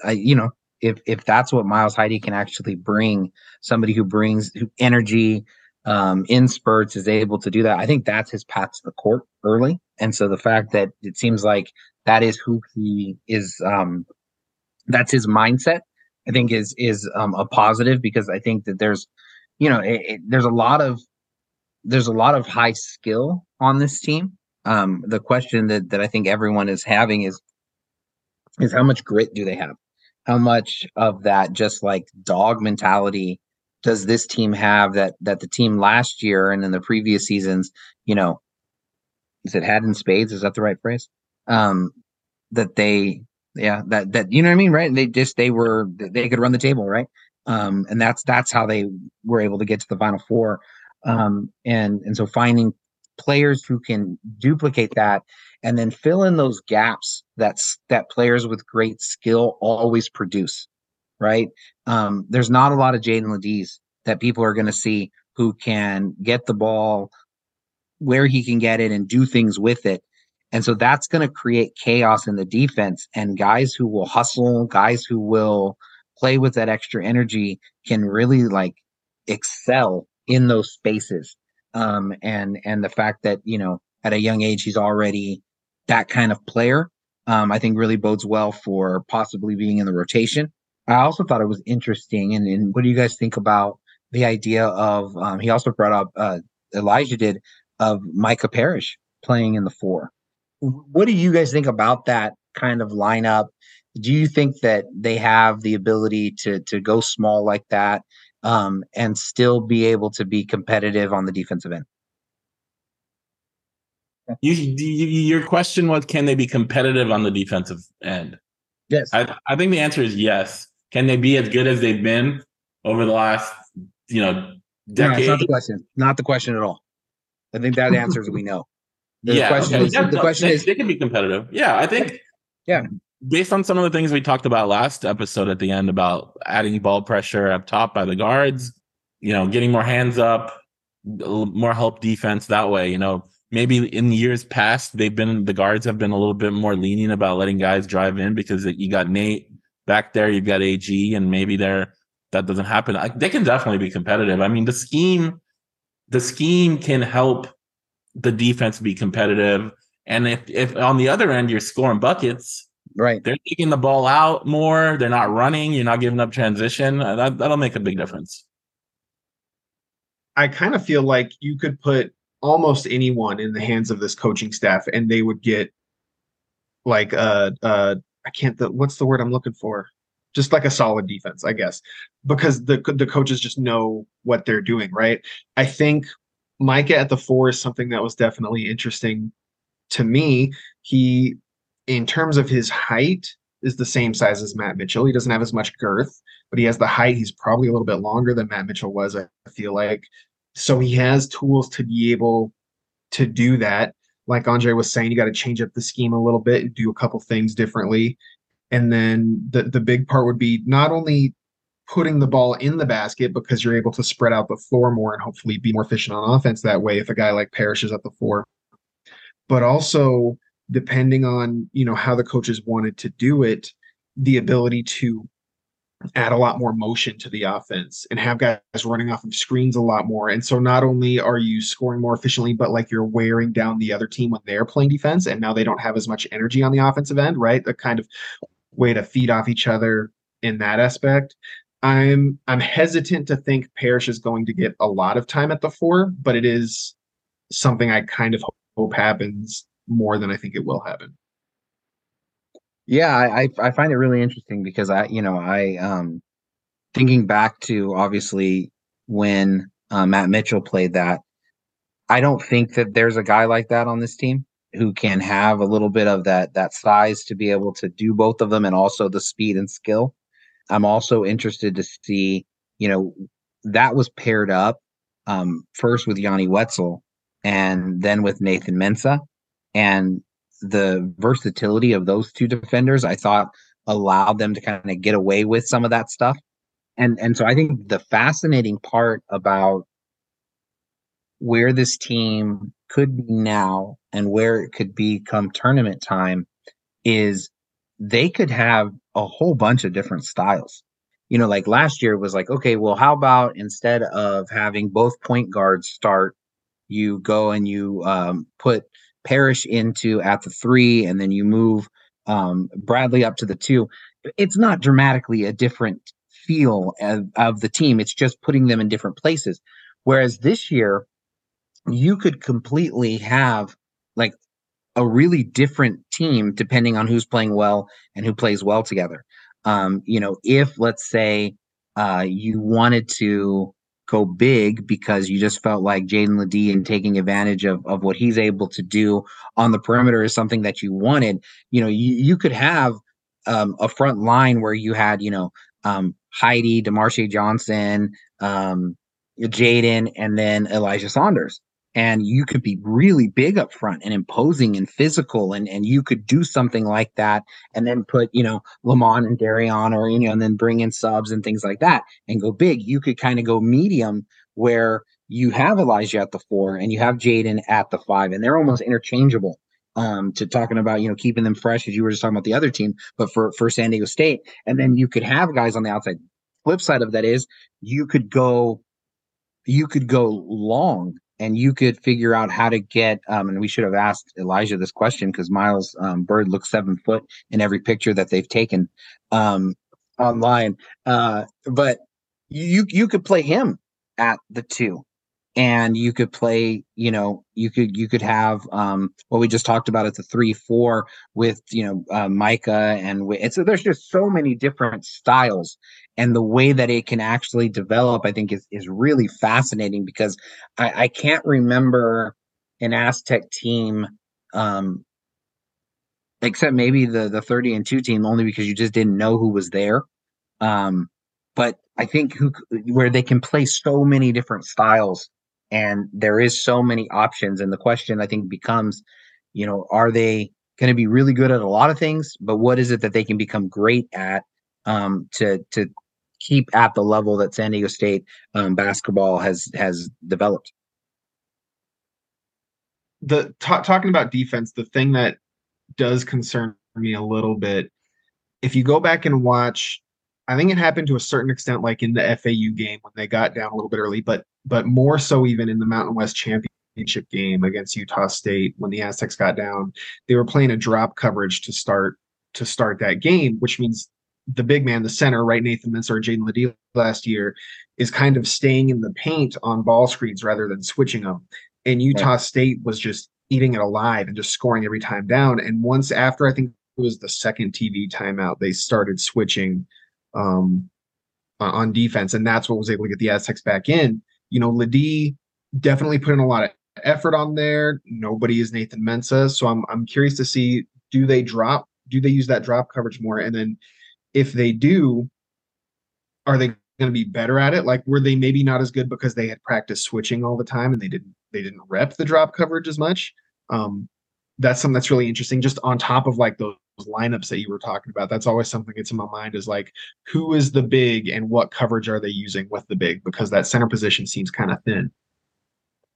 I, you know, if if that's what Miles Heide can actually bring, somebody who brings energy um, in spurts is able to do that. I think that's his path to the court early, and so the fact that it seems like that is who he is, um, that's his mindset. I think is is um, a positive because I think that there's, you know, it, it, there's a lot of there's a lot of high skill on this team. Um, the question that that I think everyone is having is is how much grit do they have? How much of that just like dog mentality does this team have that that the team last year and in the previous seasons, you know, is it had in spades? Is that the right phrase? Um, that they yeah, that that you know what I mean, right? They just they were they could run the table, right? Um, and that's that's how they were able to get to the final four um, and and so finding players who can duplicate that and then fill in those gaps that's that players with great skill always produce right? Um, there's not a lot of Jaedon LeDees that people are going to see who can get the ball where he can get it and do things with it. And so that's going to create chaos in the defense and guys who will hustle guys who will play with that extra energy can really like excel in those spaces. Um, and and the fact that you know at a young age he's already that kind of player, um, I think really bodes well for possibly being in the rotation. I also thought it was interesting, and, and what do you guys think about the idea of? Um, he also brought up uh, Elijah did of Micah Parrish playing in the four. What do you guys think about that kind of lineup? Do you think that they have the ability to to go small like that um, and still be able to be competitive on the defensive end. You, you, your question was, can they be competitive on the defensive end? Yes. I, I think the answer is yes. can they be as good as they've been over the last, you know, No, decade? not the question. Not the question at all. I think that answers we know. The yeah, question okay. is Yeah, the no, question they, is they can be competitive. Yeah, I think. Yeah. Based on some of the things we talked about last episode at the end about adding ball pressure up top by the guards, you know, getting more hands up, more help defense that way. You know, maybe in years past they've been the guards have been a little bit more lenient about letting guys drive in because you got Nate back there, you've got AG, and maybe they're that doesn't happen. They can definitely be competitive. I mean, the scheme, the scheme can help the defense be competitive. And if if on the other end you're scoring buckets, right. they're taking the ball out more. They're not running. You're not giving up transition. uh, That that'll make a big difference. I kind of feel like you could put almost anyone in the hands of this coaching staff and they would get like uh uh I can't the what's the word I'm looking for? Just like a solid defense, I guess. Because the the coaches just know what they're doing, right? I think Micah at the four is something that was definitely interesting to me. He in terms of his height is the same size as Matt Mitchell. He doesn't have as much girth, but he has the height. He's probably a little bit longer than Matt Mitchell was, I feel like. So he has tools to be able to do that. Like Andre was saying, you got to change up the scheme a little bit and do a couple things differently. And then the the big part would be not only putting the ball in the basket because you're able to spread out the floor more and hopefully be more efficient on offense that way if a guy like Parrish is at the four, but also depending on you know how the coaches wanted to do it, the ability to add a lot more motion to the offense and have guys running off of screens a lot more. And so not only are you scoring more efficiently, but like you're wearing down the other team when they're playing defense and now they don't have as much energy on the offensive end, right? The kind of way to feed off each other in that aspect. I'm I'm hesitant to think Parrish is going to get a lot of time at the four, but it is something I kind of hope happens more than I think it will happen. Yeah, I, I find it really interesting because I, you know, I um thinking back to obviously when uh, Matt Mitchell played that, I don't think that there's a guy like that on this team who can have a little bit of that that size to be able to do both of them and also the speed and skill. I'm also interested to see, you know, that was paired up um, first with Yanni Wetzel and then with Nathan Mensah. And the versatility of those two defenders, I thought allowed them to kind of get away with some of that stuff. And and so I think the fascinating part about where this team could be now and where it could be come tournament time is they could have a whole bunch of different styles. You know, like last year was like, okay, well, how about instead of having both point guards start, you go and you um, put Parrish into at the three, and then you move um, Bradley up to the two. It's not dramatically a different feel of, of the team. It's just putting them in different places. Whereas this year, you could completely have like a really different team depending on who's playing well and who plays well together. Um, you know, if let's say uh, you wanted to go big because you just felt like Jaedon Ledee and taking advantage of, of what he's able to do on the perimeter is something that you wanted, you know, you, you could have um, a front line where you had, you know, um, Heide, Demarshay Johnson, um, Jaedon, and then Elijah Saunders and you could be really big up front and imposing and physical and and you could do something like that and then put you know Lamont and Darrion or you know and then bring in subs and things like that and go big. You could kind of go medium where you have Elijah at the four and you have Jaedon at the five and they're almost interchangeable um to talking about you know keeping them fresh as you were just talking about the other team but for for San Diego State. And then you could have guys on the outside. Flip side of that is you could go you could go long and you could figure out how to get um, and we should have asked elijah this question because miles um, Byrd looks seven foot in every picture that they've taken um, online uh, but you you could play him at the two and you could play you know you could you could have um, what we just talked about at the three four with you know uh, micah and it's there's just so many different styles. And the way that it can actually develop i think is, is really fascinating because I, I can't remember an aztec team um, except maybe the the 30 and 2 team only because you just didn't know who was there. Um, but I think who where they can play so many different styles and there is so many options. And the question I think becomes, you know, are they going to be really good at a lot of things, but what is it that they can become great at um, to to keep at the level that San Diego State um, basketball has has developed? The ta- talking about defense, the thing that does concern me a little bit, if you go back and watch, I think it happened to a certain extent, like in the FAU game when they got down a little bit early, but but more so even in the Mountain West championship game against Utah State when the Aztecs got down, they were playing a drop coverage to start to start that game, which means the big man, the center, right? Nathan Mensah or Jaedon LeDee last year is kind of staying in the paint on ball screens rather than switching them. And Utah right. State was just eating it alive and just scoring every time down. And once after I think it was the second TV timeout, they started switching um, on defense, and that's what was able to get the Aztecs back in. You know, LeDee definitely put in a lot of effort on there. Nobody is Nathan Mensah, so I'm I'm curious to see do they drop? Do they use that drop coverage more? And then if they do, are they going to be better at it? Like, were they maybe not as good because they had practiced switching all the time and they didn't they didn't rep the drop coverage as much? Um, that's something that's really interesting. Just on top of like those lineups that you were talking about, that's always something that's in my mind is like, who is the big and what coverage are they using with the big? Because that center position seems kind of thin.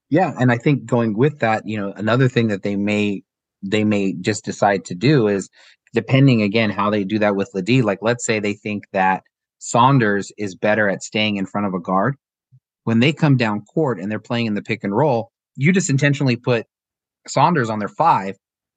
Yeah, and I think going with that, you know, another thing that they may they may just decide to do is depending again how they do that with LeDee, like let's say they think that Saunders is better at staying in front of a guard. When they come down court and they're playing in the pick and roll, you just intentionally put Saunders on their five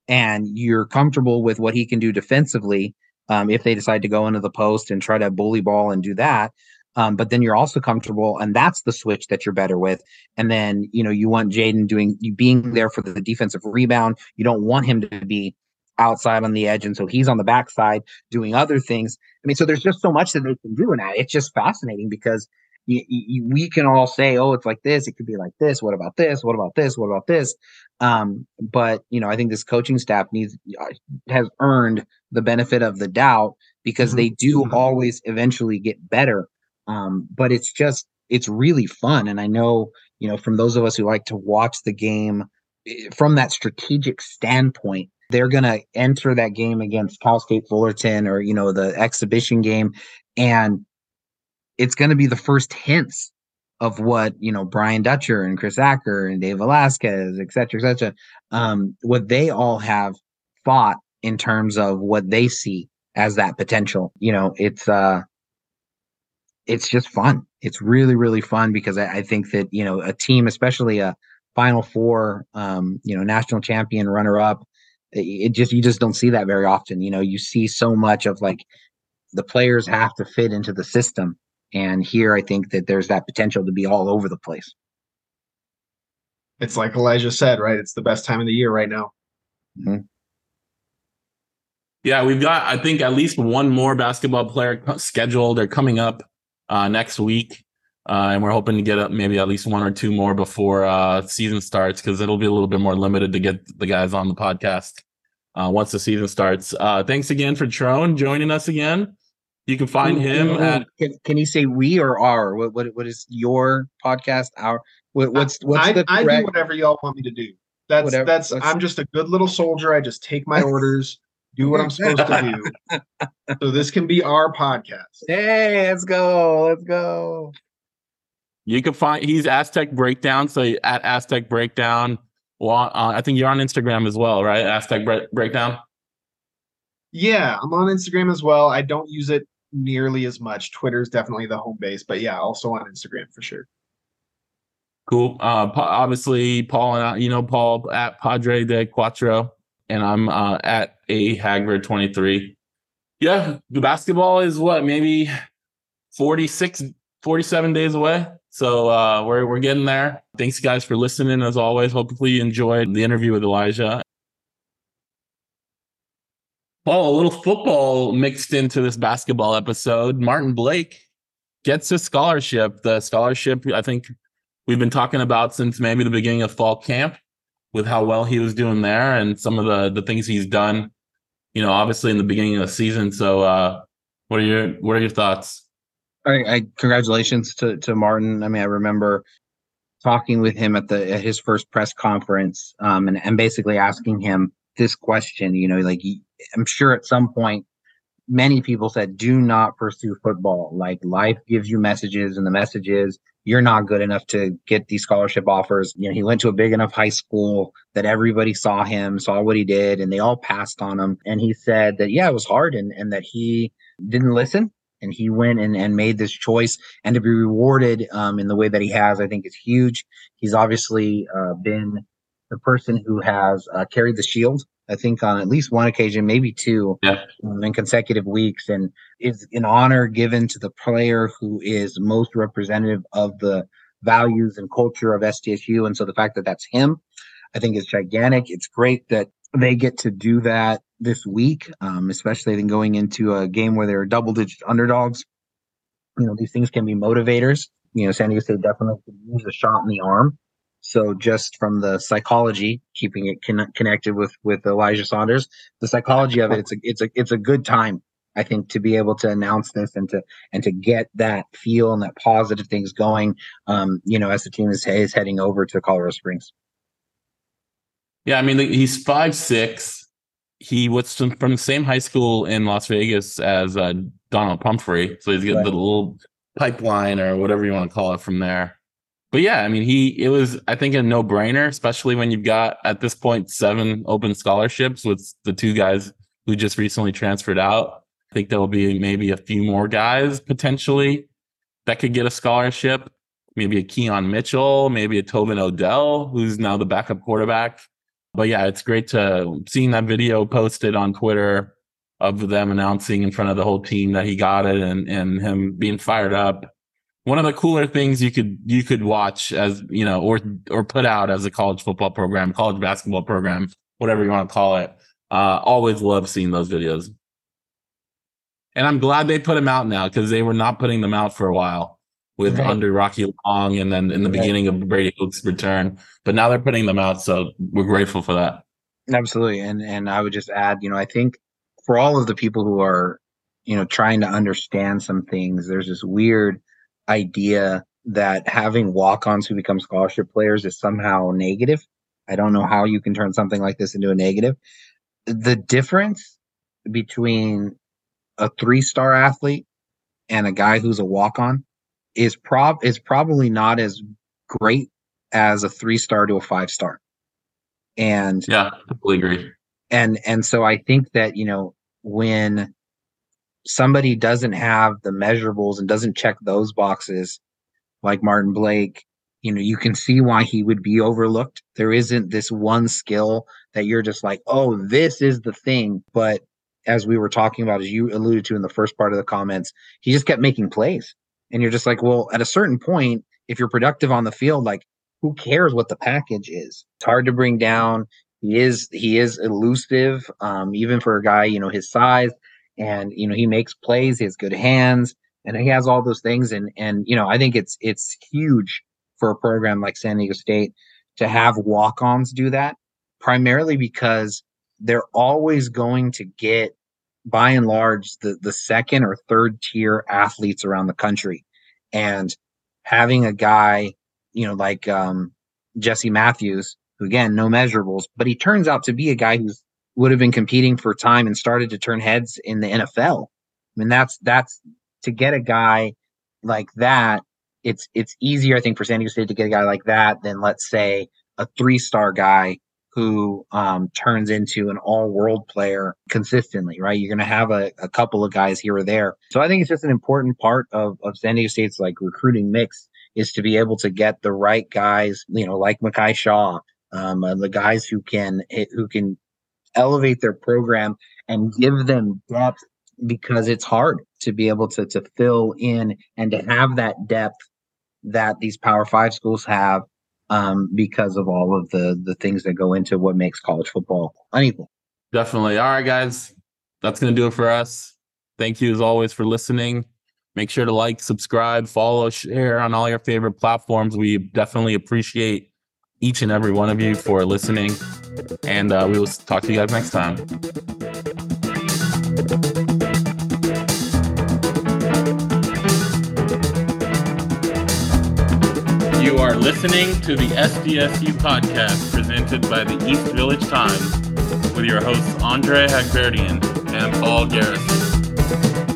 and you're comfortable with what he can do defensively um, if they decide to go into the post and try to bully ball and do that. Um, but then you're also comfortable, and that's the switch that you're better with. And then you know you want Jaedon doing you being there for the defensive rebound. You don't want him to be outside on the edge, and so he's on the backside doing other things. I mean, so there's just so much that they can do in that. It's just fascinating because we can all say, "Oh, it's like this. It could be like this. What about this? What about this? What about this?" Um, but you know, I think this coaching staff needs uh, has earned the benefit of the doubt because mm-hmm. they do mm-hmm. always eventually get better. Um, but it's just it's really fun, and I know you know from those of us who like to watch the game eh, from that strategic standpoint they're going to enter that game against Cal State Fullerton or, you know, the exhibition game. And it's going to be the first hints of what, you know, Brian Dutcher and Chris Acker and Dave Velasquez, et cetera, et cetera, um, what they all have fought in terms of what they see as that potential. You know, it's, uh, it's just fun. It's really, really fun because I, I think that, you know, a team, especially a Final Four, um, you know, national champion runner up, it just you just don't see that very often you know you see so much of like the players have to fit into the system and here i think that there's that potential to be all over the place it's like elijah said right it's the best time of the year right now mm-hmm. yeah we've got i think at least one more basketball player scheduled or coming up uh, next week uh, and we're hoping to get up maybe at least one or two more before uh, season starts because it'll be a little bit more limited to get the guys on the podcast uh, once the season starts. Uh, thanks again for Tron joining us again. You can find him at. Can, can you say we or our? What what, what is your podcast? Our what, what's what's I, the correct... I do whatever y'all want me to do. That's whatever, that's. I'm just a good little soldier. I just take my orders. do what I'm supposed to do. so this can be our podcast. Hey, let's go. Let's go. You can find he's Aztec Breakdown. So at Aztec Breakdown. Well, uh, I think you're on Instagram as well, right? Aztec Bre- Breakdown. Yeah, I'm on Instagram as well. I don't use it nearly as much. Twitter is definitely the home base, but yeah, also on Instagram for sure. Cool. Uh, obviously, Paul and I, you know Paul at Padre de Cuatro, and I'm uh, at a Hagberg 23. Yeah, the basketball is what maybe 46, 47 days away. So uh, we're we're getting there. Thanks guys for listening as always. Hopefully you enjoyed the interview with Elijah. Paul, a little football mixed into this basketball episode. Martin Blake gets a scholarship. The scholarship I think we've been talking about since maybe the beginning of fall camp with how well he was doing there and some of the the things he's done, you know, obviously in the beginning of the season. So uh What are your What are your thoughts? I, I congratulations to to Martin. I mean, I remember talking with him at the at his first press conference, um, and and basically asking him this question. You know, like I'm sure at some point, many people said, "Do not pursue football. Like life gives you messages, and the message is you're not good enough to get these scholarship offers." You know, he went to a big enough high school that everybody saw him, saw what he did, and they all passed on him. And he said that yeah, it was hard, and and that he didn't listen and he went and, and made this choice and to be rewarded um, in the way that he has i think is huge he's obviously uh, been the person who has uh, carried the shield i think on at least one occasion maybe two yeah. um, in consecutive weeks and is an honor given to the player who is most representative of the values and culture of SDSU and so the fact that that's him i think is gigantic it's great that they get to do that this week, um, especially then going into a game where they're double digit underdogs. You know, these things can be motivators. You know, San Diego State definitely could use a shot in the arm. So just from the psychology, keeping it con- connected with with Elijah Saunders, the psychology of it, it's a it's a it's a good time, I think, to be able to announce this and to and to get that feel and that positive things going. Um, you know, as the team is, is heading over to Colorado Springs. Yeah, I mean he's five six he was from the same high school in Las Vegas as uh, Donald Pumphrey, so he's got right. the little pipeline or whatever you want to call it from there. But yeah, I mean, he it was I think a no brainer, especially when you've got at this point seven open scholarships with the two guys who just recently transferred out. I think there will be maybe a few more guys potentially that could get a scholarship. Maybe a Keon Mitchell, maybe a Tobin Odell, who's now the backup quarterback but yeah, it's great to seeing that video posted on Twitter of them announcing in front of the whole team that he got it and and him being fired up. One of the cooler things you could you could watch as you know or or put out as a college football program, college basketball program, whatever you want to call it. Uh, always love seeing those videos. And I'm glad they put them out now because they were not putting them out for a while with right. under Rocky Long and then in the right. beginning of Brady Hoke's return. But now they're putting them out, so we're grateful for that. Absolutely. And and I would just add, you know, I think for all of the people who are, you know, trying to understand some things, there's this weird idea that having walk-ons who become scholarship players is somehow negative. I don't know how you can turn something like this into a negative. The difference between a three-star athlete and a guy who's a walk-on is prob is probably not as great as a three star to a five star. And yeah, totally agree. And and so I think that you know when somebody doesn't have the measurables and doesn't check those boxes, like Martin Blake, you know, you can see why he would be overlooked. There isn't this one skill that you're just like, oh, this is the thing. But as we were talking about, as you alluded to in the first part of the comments, he just kept making plays. And you're just like, well, at a certain point, if you're productive on the field, like who cares what the package is? It's hard to bring down. He is he is elusive, um, even for a guy, you know, his size. And, you know, he makes plays, he has good hands, and he has all those things. And and you know, I think it's it's huge for a program like San Diego State to have walk-ons do that, primarily because they're always going to get by and large the the second or third tier athletes around the country and having a guy you know like um, Jesse Matthews who again no measurables but he turns out to be a guy who's would have been competing for time and started to turn heads in the NFL I mean that's that's to get a guy like that it's it's easier I think for San Diego State to get a guy like that than let's say a three star guy who um, turns into an all world player consistently, right? You're going to have a, a, couple of guys here or there. So I think it's just an important part of, of San Diego State's like recruiting mix is to be able to get the right guys, you know, like Makai Shaw, um, uh, the guys who can, who can elevate their program and give them depth because it's hard to be able to, to fill in and to have that depth that these power five schools have um, because of all of the the things that go into what makes college football unequal. Definitely. All right, guys, that's gonna do it for us. Thank you as always for listening. Make sure to like, subscribe, follow, share on all your favorite platforms. We definitely appreciate each and every one of you for listening. And uh, we will talk to you guys next time. You are listening to the SDSU podcast presented by the East Village Times with your hosts Andre Haghverdian and Paul Garrison.